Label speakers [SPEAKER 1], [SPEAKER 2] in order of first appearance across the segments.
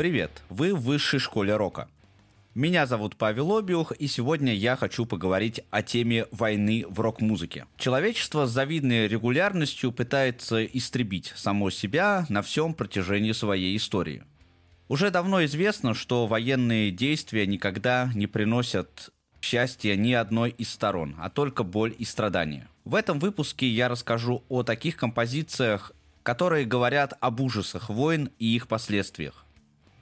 [SPEAKER 1] Привет, вы в высшей школе рока. Меня зовут Павел Обиух, и сегодня я хочу поговорить о теме войны в рок-музыке. Человечество с завидной регулярностью пытается истребить само себя на всем протяжении своей истории. Уже давно известно, что военные действия никогда не приносят счастья ни одной из сторон, а только боль и страдания. В этом выпуске я расскажу о таких композициях, которые говорят об ужасах войн и их последствиях.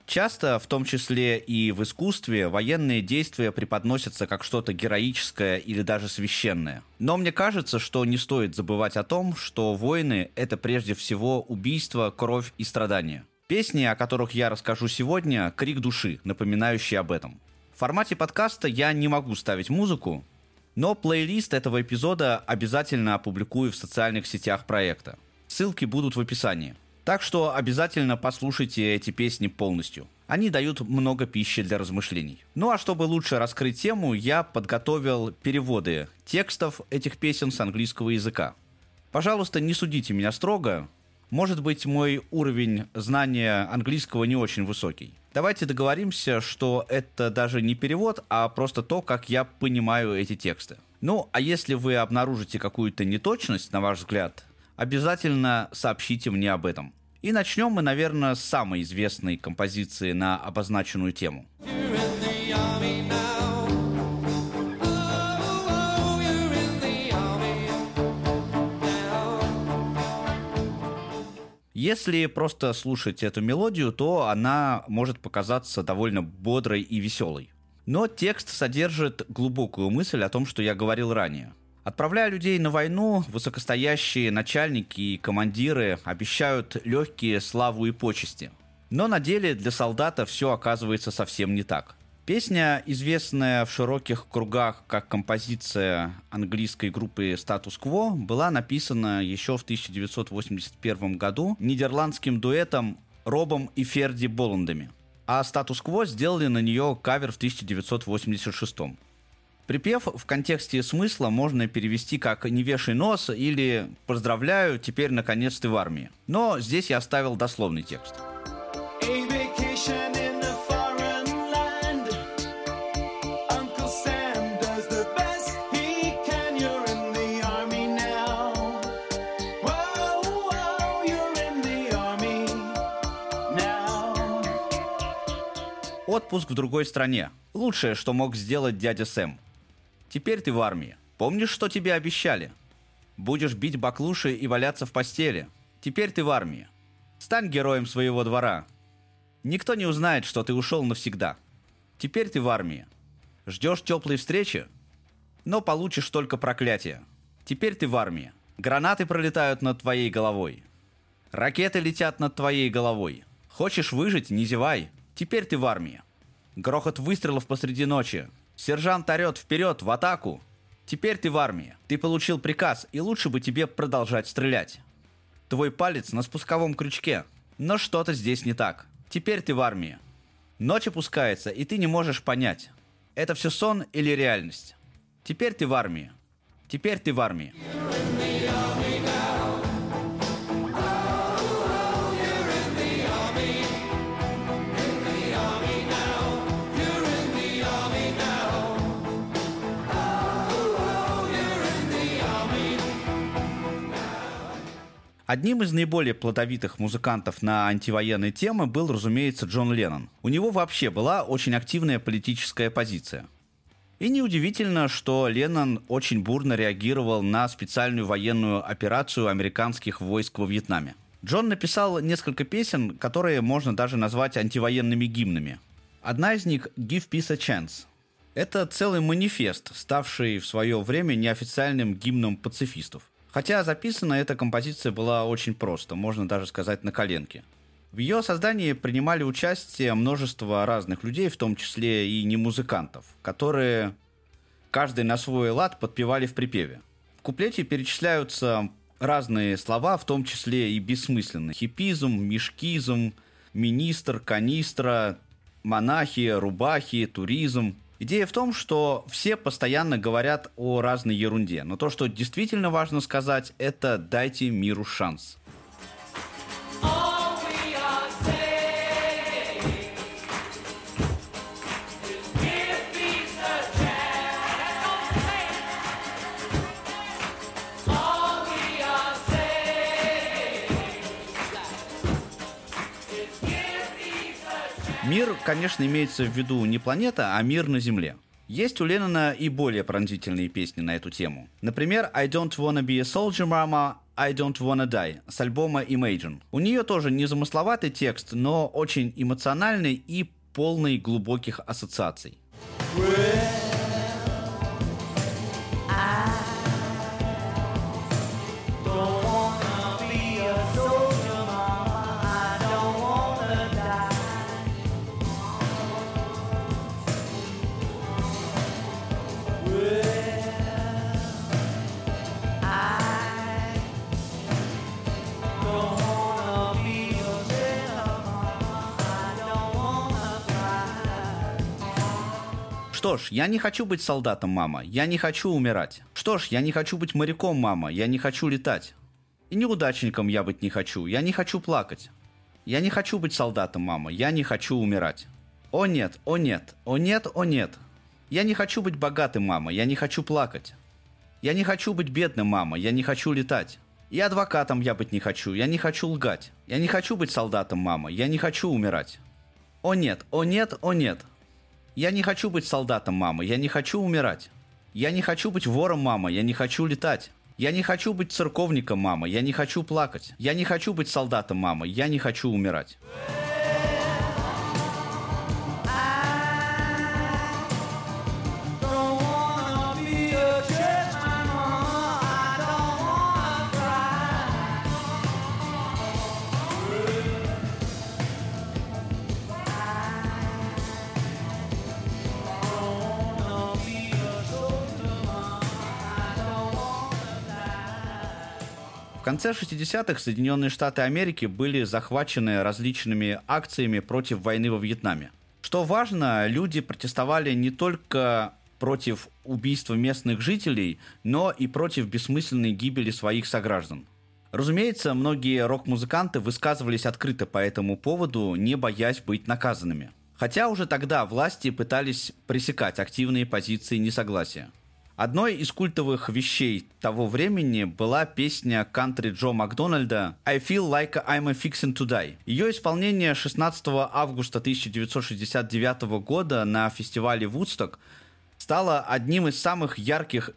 [SPEAKER 1] Часто, в том числе и в искусстве, военные действия преподносятся как что-то героическое или даже священное. Но мне кажется, что не стоит забывать о том, что войны — это прежде всего убийство, кровь и страдания. Песни, о которых я расскажу сегодня, крик души, напоминающий об этом. В формате подкаста я не могу ставить музыку, но плейлист этого эпизода обязательно опубликую в социальных сетях проекта. Ссылки будут в описании. Так что обязательно послушайте эти песни полностью. Они дают много пищи для размышлений. Ну а чтобы лучше раскрыть тему, я подготовил переводы текстов этих песен с английского языка. Пожалуйста, не судите меня строго, может быть, мой уровень знания английского не очень высокий. Давайте договоримся, что это даже не перевод, а просто то, как я понимаю эти тексты. Ну, а если вы обнаружите какую-то неточность, на ваш взгляд, обязательно сообщите мне об этом. И начнем мы, наверное, с самой известной композиции на обозначенную тему. Если просто слушать эту мелодию, то она может показаться довольно бодрой и веселой. Но текст содержит глубокую мысль о том, что я говорил ранее. Отправляя людей на войну, высокостоящие начальники и командиры обещают легкие славу и почести. Но на деле для солдата все оказывается совсем не так. Песня, известная в широких кругах как композиция английской группы Status Quo, была написана еще в 1981 году нидерландским дуэтом Робом и Ферди Боландами. А Quo сделали на нее кавер в 1986. Припев в контексте смысла можно перевести как «не вешай нос» или «поздравляю, теперь наконец ты в армии». Но здесь я оставил дословный текст. Отпуск в другой стране. Лучшее, что мог сделать дядя Сэм. Теперь ты в армии. Помнишь, что тебе обещали? Будешь бить баклуши и валяться в постели. Теперь ты в армии. Стань героем своего двора. Никто не узнает, что ты ушел навсегда. Теперь ты в армии. Ждешь теплой встречи? Но получишь только проклятие. Теперь ты в армии. Гранаты пролетают над твоей головой. Ракеты летят над твоей головой. Хочешь выжить? Не зевай. Теперь ты в армии. Грохот выстрелов посреди ночи. Сержант орет вперед, в атаку. Теперь ты в армии. Ты получил приказ, и лучше бы тебе продолжать стрелять. Твой палец на спусковом крючке. Но что-то здесь не так. Теперь ты в армии. Ночь опускается, и ты не можешь понять, это все сон или реальность. Теперь ты в армии. Теперь ты в армии. Одним из наиболее плодовитых музыкантов на антивоенные темы был, разумеется, Джон Леннон. У него вообще была очень активная политическая позиция. И неудивительно, что Леннон очень бурно реагировал на специальную военную операцию американских войск во Вьетнаме. Джон написал несколько песен, которые можно даже назвать антивоенными гимнами. Одна из них «Give Peace a Chance». Это целый манифест, ставший в свое время неофициальным гимном пацифистов – Хотя записана эта композиция была очень просто, можно даже сказать на коленке. В ее создании принимали участие множество разных людей, в том числе и не музыкантов, которые каждый на свой лад подпевали в припеве. В куплете перечисляются разные слова, в том числе и бессмысленные. Хипизм, мешкизм, министр, канистра, монахи, рубахи, туризм. Идея в том, что все постоянно говорят о разной ерунде, но то, что действительно важно сказать, это дайте миру шанс. Мир, конечно, имеется в виду не планета, а мир на Земле. Есть у Леннона и более пронзительные песни на эту тему. Например, «I don't wanna be a soldier, mama», «I don't wanna die» с альбома Imagine. У нее тоже не замысловатый текст, но очень эмоциональный и полный глубоких ассоциаций. Что ж, я не хочу быть солдатом, мама. Я не хочу умирать. Что ж, я не хочу быть моряком, мама. Я не хочу летать. И неудачником я быть не хочу. Я не хочу плакать. Я не хочу быть солдатом, мама. Я не хочу умирать. О нет, о нет, о нет, о нет. Я не хочу быть богатым, мама. Я не хочу плакать. Я не хочу быть бедным, мама. Я не хочу летать. И адвокатом я быть не хочу. Я не хочу лгать. Я не хочу быть солдатом, мама. Я не хочу умирать. О нет, о нет, о нет. Я не хочу быть солдатом, мама, я не хочу умирать. Я не хочу быть вором, мама, я не хочу летать. Я не хочу быть церковником, мама, я не хочу плакать. Я не хочу быть солдатом, мама, я не хочу умирать. Конце 60-х Соединенные Штаты Америки были захвачены различными акциями против войны во Вьетнаме. Что важно, люди протестовали не только против убийства местных жителей, но и против бессмысленной гибели своих сограждан. Разумеется, многие рок-музыканты высказывались открыто по этому поводу, не боясь быть наказанными. Хотя уже тогда власти пытались пресекать активные позиции несогласия. Одной из культовых вещей того времени была песня кантри Джо Макдональда «I feel like I'm a fixin' to die». Ее исполнение 16 августа 1969 года на фестивале Вудсток стало одним из самых ярких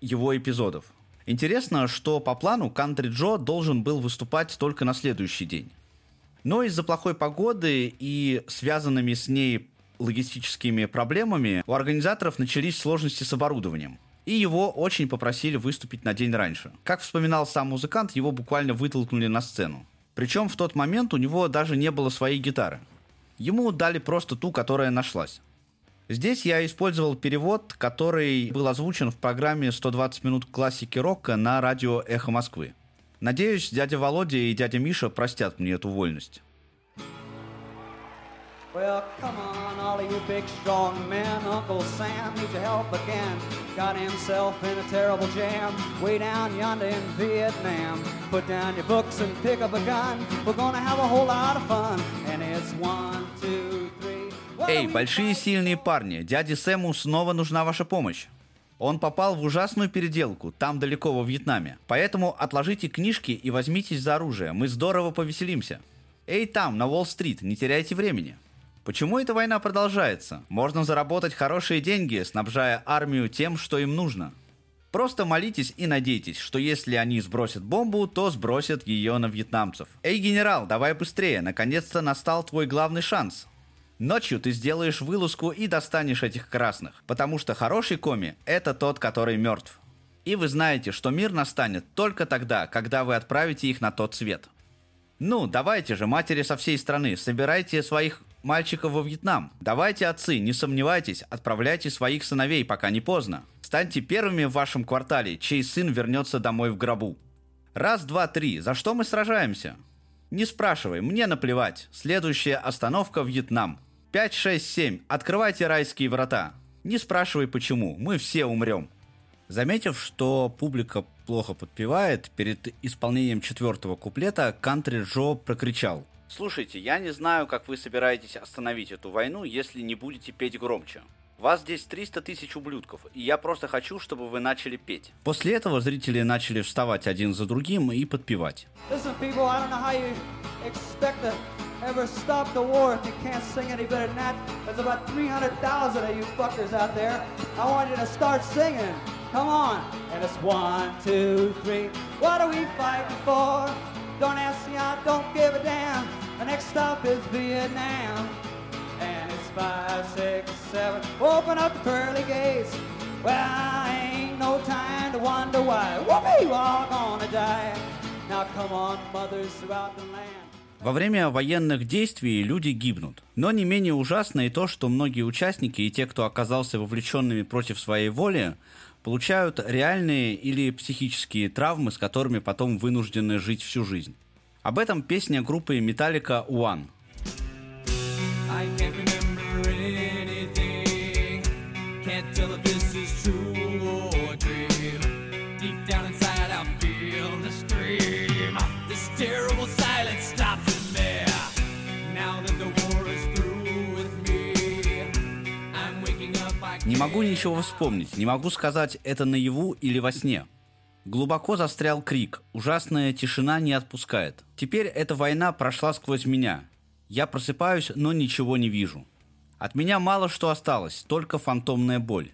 [SPEAKER 1] его эпизодов. Интересно, что по плану Кантри Джо должен был выступать только на следующий день. Но из-за плохой погоды и связанными с ней логистическими проблемами у организаторов начались сложности с оборудованием. И его очень попросили выступить на день раньше. Как вспоминал сам музыкант, его буквально вытолкнули на сцену. Причем в тот момент у него даже не было своей гитары. Ему дали просто ту, которая нашлась. Здесь я использовал перевод, который был озвучен в программе «120 минут классики рока» на радио «Эхо Москвы». Надеюсь, дядя Володя и дядя Миша простят мне эту вольность. Well, come on, all of you big strong men. Uncle Sam needs your help again. Got himself in a terrible jam way down yonder in Vietnam. Put down your books and pick up a gun. We're gonna have a whole lot of fun. And it's one, two, three. Эй, большие сильные парни, дяде Сэму снова нужна ваша помощь. Он попал в ужасную переделку, там далеко во Вьетнаме. Поэтому отложите книжки и возьмитесь за оружие, мы здорово повеселимся. Эй, там, на Уолл-стрит, не теряйте времени. Почему эта война продолжается? Можно заработать хорошие деньги, снабжая армию тем, что им нужно. Просто молитесь и надейтесь, что если они сбросят бомбу, то сбросят ее на вьетнамцев. Эй, генерал, давай быстрее, наконец-то настал твой главный шанс. Ночью ты сделаешь вылазку и достанешь этих красных, потому что хороший коми – это тот, который мертв. И вы знаете, что мир настанет только тогда, когда вы отправите их на тот свет. Ну, давайте же, матери со всей страны, собирайте своих мальчиков во Вьетнам. Давайте, отцы, не сомневайтесь, отправляйте своих сыновей, пока не поздно. Станьте первыми в вашем квартале, чей сын вернется домой в гробу. Раз, два, три. За что мы сражаемся? Не спрашивай, мне наплевать. Следующая остановка Вьетнам. 5, 6, 7. Открывайте райские врата. Не спрашивай почему, мы все умрем. Заметив, что публика плохо подпевает, перед исполнением четвертого куплета Кантри Джо прокричал. Слушайте, я не знаю, как вы собираетесь остановить эту войну, если не будете петь громче. Вас здесь 300 тысяч ублюдков, и я просто хочу, чтобы вы начали петь. После этого зрители начали вставать один за другим и подпевать. Listen, people, I don't know how you expect to ever stop the war if you can't sing any better than that. There's about 300,000 of you fuckers out there. I want you to start singing. Come on. And it's one, two, three. What are we fighting for? Don't ask me, I don't give a damn. The next stop is Vietnam. And it's five, six, seven. Open up the pearly gates. Well, ain't no time to wonder why. Whoopee, we're all gonna die. Now come on, mothers throughout the land. Во время военных действий люди гибнут. Но не менее ужасно и то, что многие участники и те, кто оказался вовлеченными против своей воли, получают реальные или психические травмы, с которыми потом вынуждены жить всю жизнь. Об этом песня группы Metallica One. I can't remember anything. Can't tell if this is true могу ничего вспомнить, не могу сказать, это наяву или во сне. Глубоко застрял крик, ужасная тишина не отпускает. Теперь эта война прошла сквозь меня, я просыпаюсь, но ничего не вижу. От меня мало что осталось, только фантомная боль.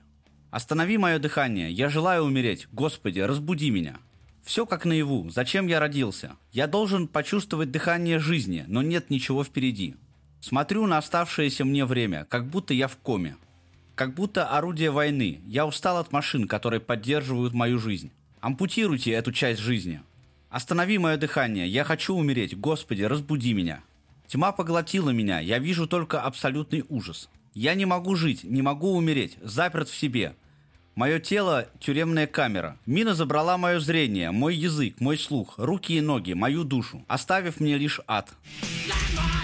[SPEAKER 1] Останови мое дыхание, я желаю умереть. Господи, разбуди меня. Все как наяву. Зачем я родился? Я должен почувствовать дыхание жизни, но нет ничего впереди. Смотрю на оставшееся мне время, как будто я в коме. Как будто орудие войны. Я устал от машин, которые поддерживают мою жизнь. Ампутируйте эту часть жизни. Останови мое дыхание. Я хочу умереть. Господи, разбуди меня. Тьма поглотила меня, я вижу только абсолютный ужас. Я не могу жить, не могу умереть, заперт в себе. Мое тело – тюремная камера. Мина забрала мое зрение, мой язык, мой слух, руки и ноги, мою душу, оставив мне лишь ад. В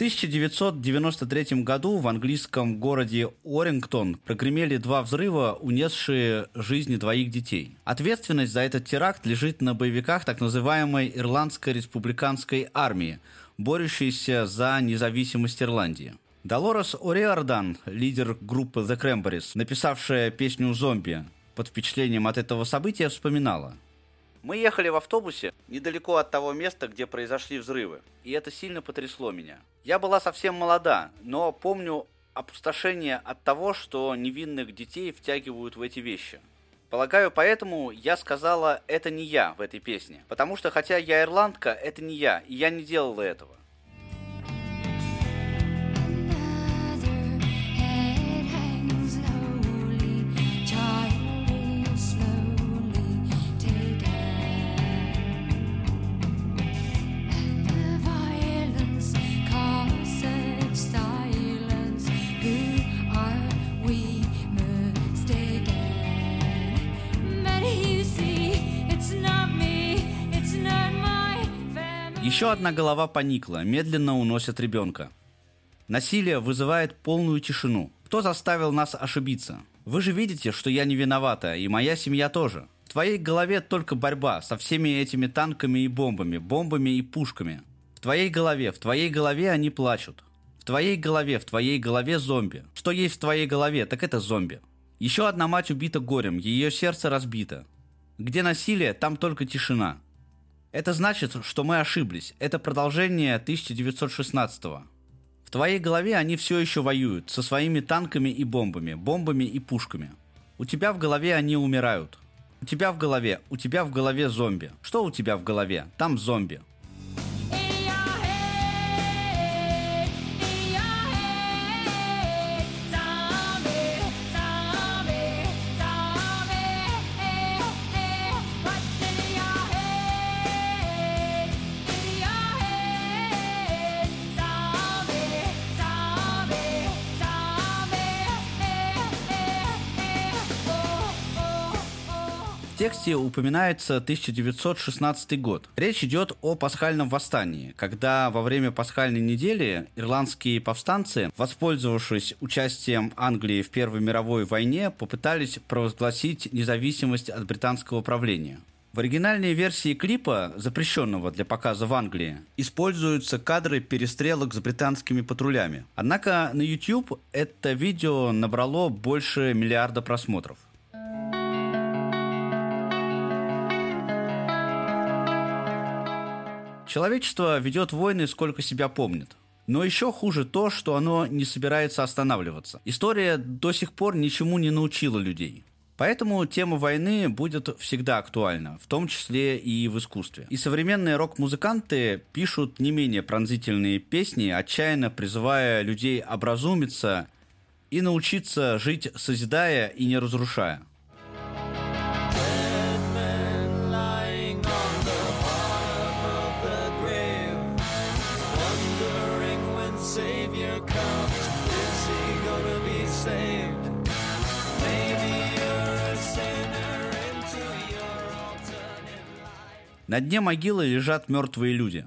[SPEAKER 1] 1993 году в английском городе Орингтон прогремели два взрыва, унесшие жизни двоих детей. Ответственность за этот теракт лежит на боевиках так называемой Ирландской республиканской армии, борющейся за независимость Ирландии. Долорес Ориардан, лидер группы The Cranberries, написавшая песню «Зомби», под впечатлением от этого события вспоминала – мы ехали в автобусе недалеко от того места, где произошли взрывы, и это сильно потрясло меня. Я была совсем молода, но помню опустошение от того, что невинных детей втягивают в эти вещи. Полагаю, поэтому я сказала «это не я» в этой песне. Потому что хотя я ирландка, это не я, и я не делала этого. Еще одна голова поникла, медленно уносят ребенка. Насилие вызывает полную тишину. Кто заставил нас ошибиться? Вы же видите, что я не виновата, и моя семья тоже. В твоей голове только борьба со всеми этими танками и бомбами, бомбами и пушками. В твоей голове, в твоей голове они плачут. В твоей голове, в твоей голове зомби. Что есть в твоей голове, так это зомби. Еще одна мать убита горем, ее сердце разбито. Где насилие, там только тишина. Это значит, что мы ошиблись. Это продолжение 1916-го. В твоей голове они все еще воюют со своими танками и бомбами, бомбами и пушками. У тебя в голове они умирают. У тебя в голове, у тебя в голове зомби. Что у тебя в голове? Там зомби. Тексте упоминается 1916 год. Речь идет о пасхальном восстании, когда во время пасхальной недели ирландские повстанцы, воспользовавшись участием Англии в Первой мировой войне, попытались провозгласить независимость от британского правления. В оригинальной версии клипа, запрещенного для показа в Англии, используются кадры перестрелок с британскими патрулями. Однако на YouTube это видео набрало больше миллиарда просмотров. Человечество ведет войны сколько себя помнит. Но еще хуже то, что оно не собирается останавливаться. История до сих пор ничему не научила людей. Поэтому тема войны будет всегда актуальна, в том числе и в искусстве. И современные рок-музыканты пишут не менее пронзительные песни, отчаянно призывая людей образумиться и научиться жить, созидая и не разрушая. На дне могилы лежат мертвые люди.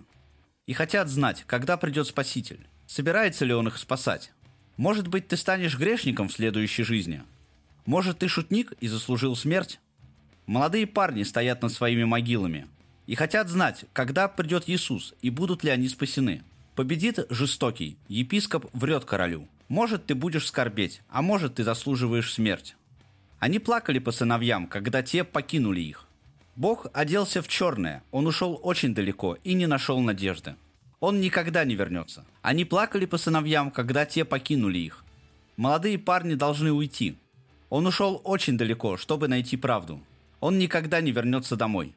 [SPEAKER 1] И хотят знать, когда придет Спаситель. Собирается ли он их спасать? Может быть, ты станешь грешником в следующей жизни? Может, ты шутник и заслужил смерть? Молодые парни стоят над своими могилами и хотят знать, когда придет Иисус и будут ли они спасены. Победит жестокий, епископ врет королю. Может, ты будешь скорбеть, а может, ты заслуживаешь смерть. Они плакали по сыновьям, когда те покинули их. Бог оделся в черное, он ушел очень далеко и не нашел надежды. Он никогда не вернется. Они плакали по сыновьям, когда те покинули их. Молодые парни должны уйти. Он ушел очень далеко, чтобы найти правду. Он никогда не вернется домой.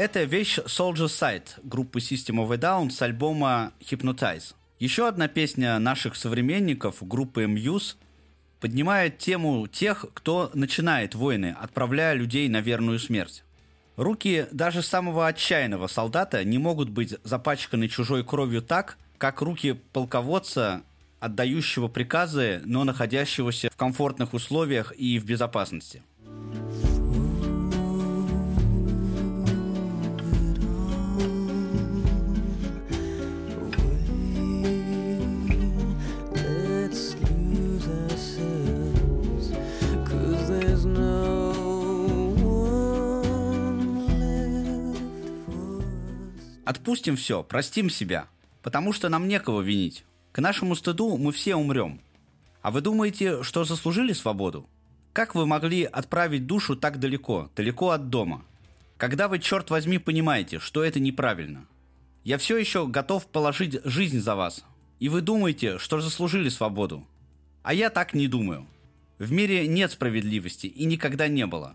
[SPEAKER 1] Это вещь Soldier Side группы System of a Down с альбома Hypnotize. Еще одна песня наших современников группы Muse поднимает тему тех, кто начинает войны, отправляя людей на верную смерть. Руки даже самого отчаянного солдата не могут быть запачканы чужой кровью так, как руки полководца, отдающего приказы, но находящегося в комфортных условиях и в безопасности. Отпустим все, простим себя, потому что нам некого винить. К нашему стыду мы все умрем. А вы думаете, что заслужили свободу? Как вы могли отправить душу так далеко, далеко от дома? Когда вы, черт возьми, понимаете, что это неправильно? Я все еще готов положить жизнь за вас. И вы думаете, что заслужили свободу. А я так не думаю. В мире нет справедливости и никогда не было.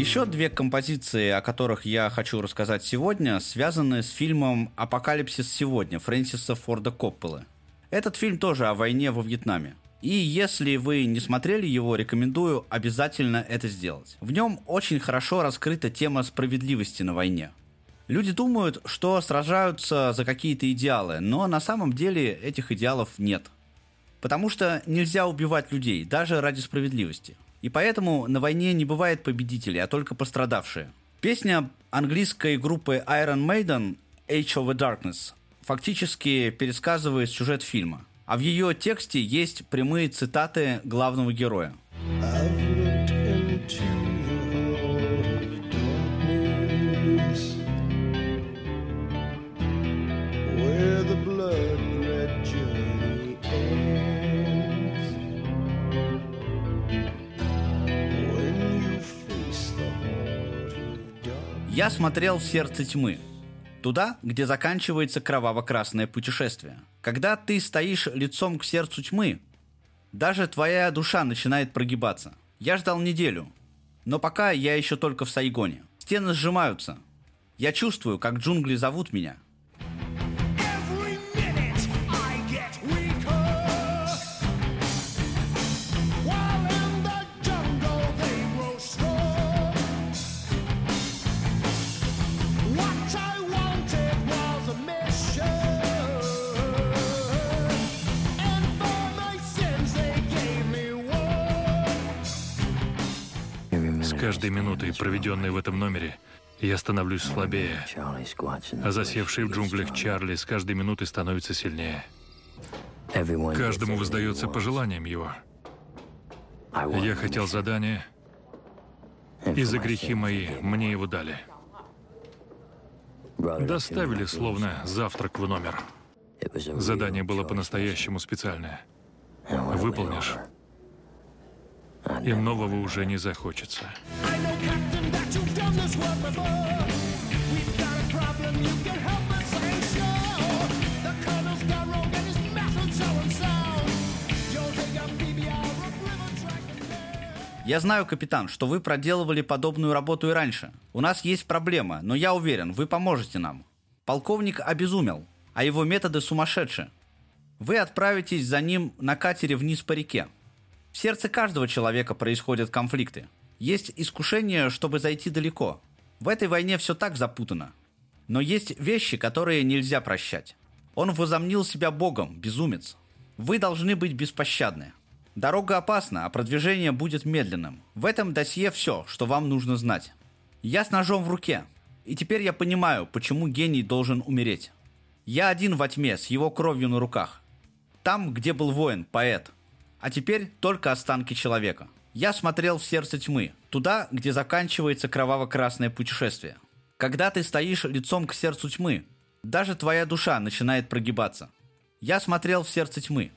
[SPEAKER 1] Еще две композиции, о которых я хочу рассказать сегодня, связаны с фильмом «Апокалипсис сегодня» Фрэнсиса Форда Копполы. Этот фильм тоже о войне во Вьетнаме. И если вы не смотрели его, рекомендую обязательно это сделать. В нем очень хорошо раскрыта тема справедливости на войне. Люди думают, что сражаются за какие-то идеалы, но на самом деле этих идеалов нет. Потому что нельзя убивать людей, даже ради справедливости. И поэтому на войне не бывает победителей, а только пострадавшие. Песня английской группы Iron Maiden «Age of the Darkness» фактически пересказывает сюжет фильма. А в ее тексте есть прямые цитаты главного героя. Я смотрел «Сердце тьмы». Туда, где заканчивается кроваво-красное путешествие. Когда ты стоишь лицом к сердцу тьмы, даже твоя душа начинает прогибаться. Я ждал неделю, но пока я еще только в Сайгоне. Стены сжимаются. Я чувствую, как джунгли зовут меня –
[SPEAKER 2] каждой минутой, проведенной в этом номере, я становлюсь слабее, а засевший в джунглях Чарли с каждой минутой становится сильнее. Каждому воздается по желаниям его. Я хотел задание, и за грехи мои мне его дали. Доставили словно завтрак в номер. Задание было по-настоящему специальное. Выполнишь, и нового уже не захочется.
[SPEAKER 1] Я знаю, капитан, что вы проделывали подобную работу и раньше. У нас есть проблема, но я уверен, вы поможете нам. Полковник обезумел, а его методы сумасшедшие. Вы отправитесь за ним на катере вниз по реке. В сердце каждого человека происходят конфликты. Есть искушение, чтобы зайти далеко. В этой войне все так запутано. Но есть вещи, которые нельзя прощать. Он возомнил себя богом, безумец. Вы должны быть беспощадны. Дорога опасна, а продвижение будет медленным. В этом досье все, что вам нужно знать. Я с ножом в руке. И теперь я понимаю, почему гений должен умереть. Я один во тьме, с его кровью на руках. Там, где был воин, поэт – а теперь только останки человека. Я смотрел в сердце тьмы, туда, где заканчивается кроваво-красное путешествие. Когда ты стоишь лицом к сердцу тьмы, даже твоя душа начинает прогибаться. Я смотрел в сердце тьмы.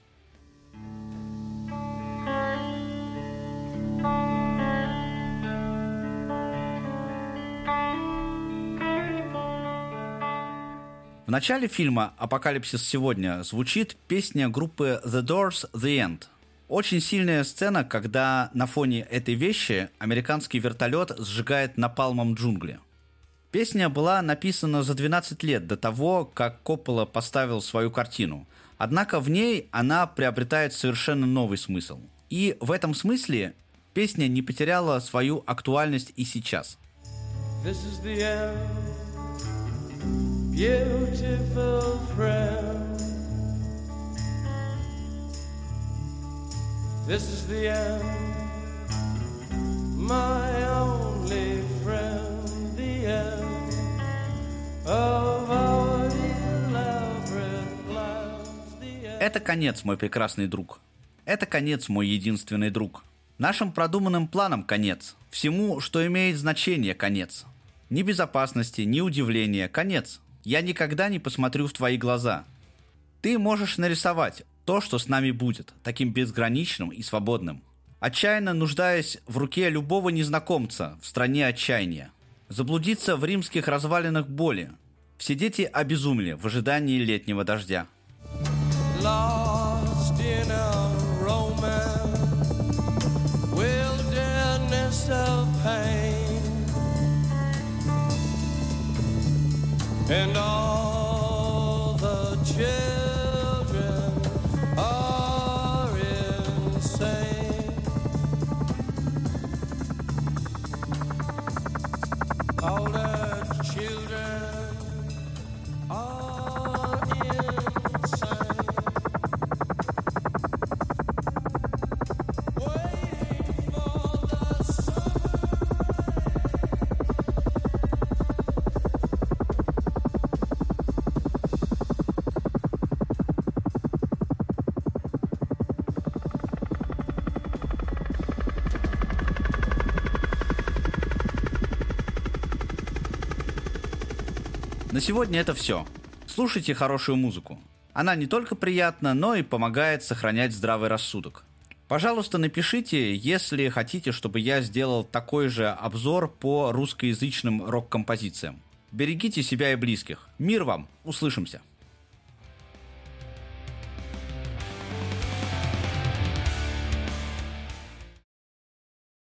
[SPEAKER 1] В начале фильма «Апокалипсис сегодня» звучит песня группы The Doors «The End», очень сильная сцена, когда на фоне этой вещи американский вертолет сжигает напалмом джунгли. Песня была написана за 12 лет до того, как Коппола поставил свою картину. Однако в ней она приобретает совершенно новый смысл. И в этом смысле песня не потеряла свою актуальность и сейчас. This is the end, beautiful friend. This is the end, my only friend, the end of our elaborate plans, the end. Это конец, мой прекрасный друг. Это конец, мой единственный друг. Нашим продуманным планам конец. Всему, что имеет значение, конец. Ни безопасности, ни удивления, конец. Я никогда не посмотрю в твои глаза. Ты можешь нарисовать, то, что с нами будет, таким безграничным и свободным. Отчаянно нуждаясь в руке любого незнакомца в стране отчаяния. Заблудиться в римских развалинах боли. Все дети обезумели в ожидании летнего дождя. Lost in a of pain And all сегодня это все. Слушайте хорошую музыку. Она не только приятна, но и помогает сохранять здравый рассудок. Пожалуйста, напишите, если хотите, чтобы я сделал такой же обзор по русскоязычным рок-композициям. Берегите себя и близких. Мир вам. Услышимся.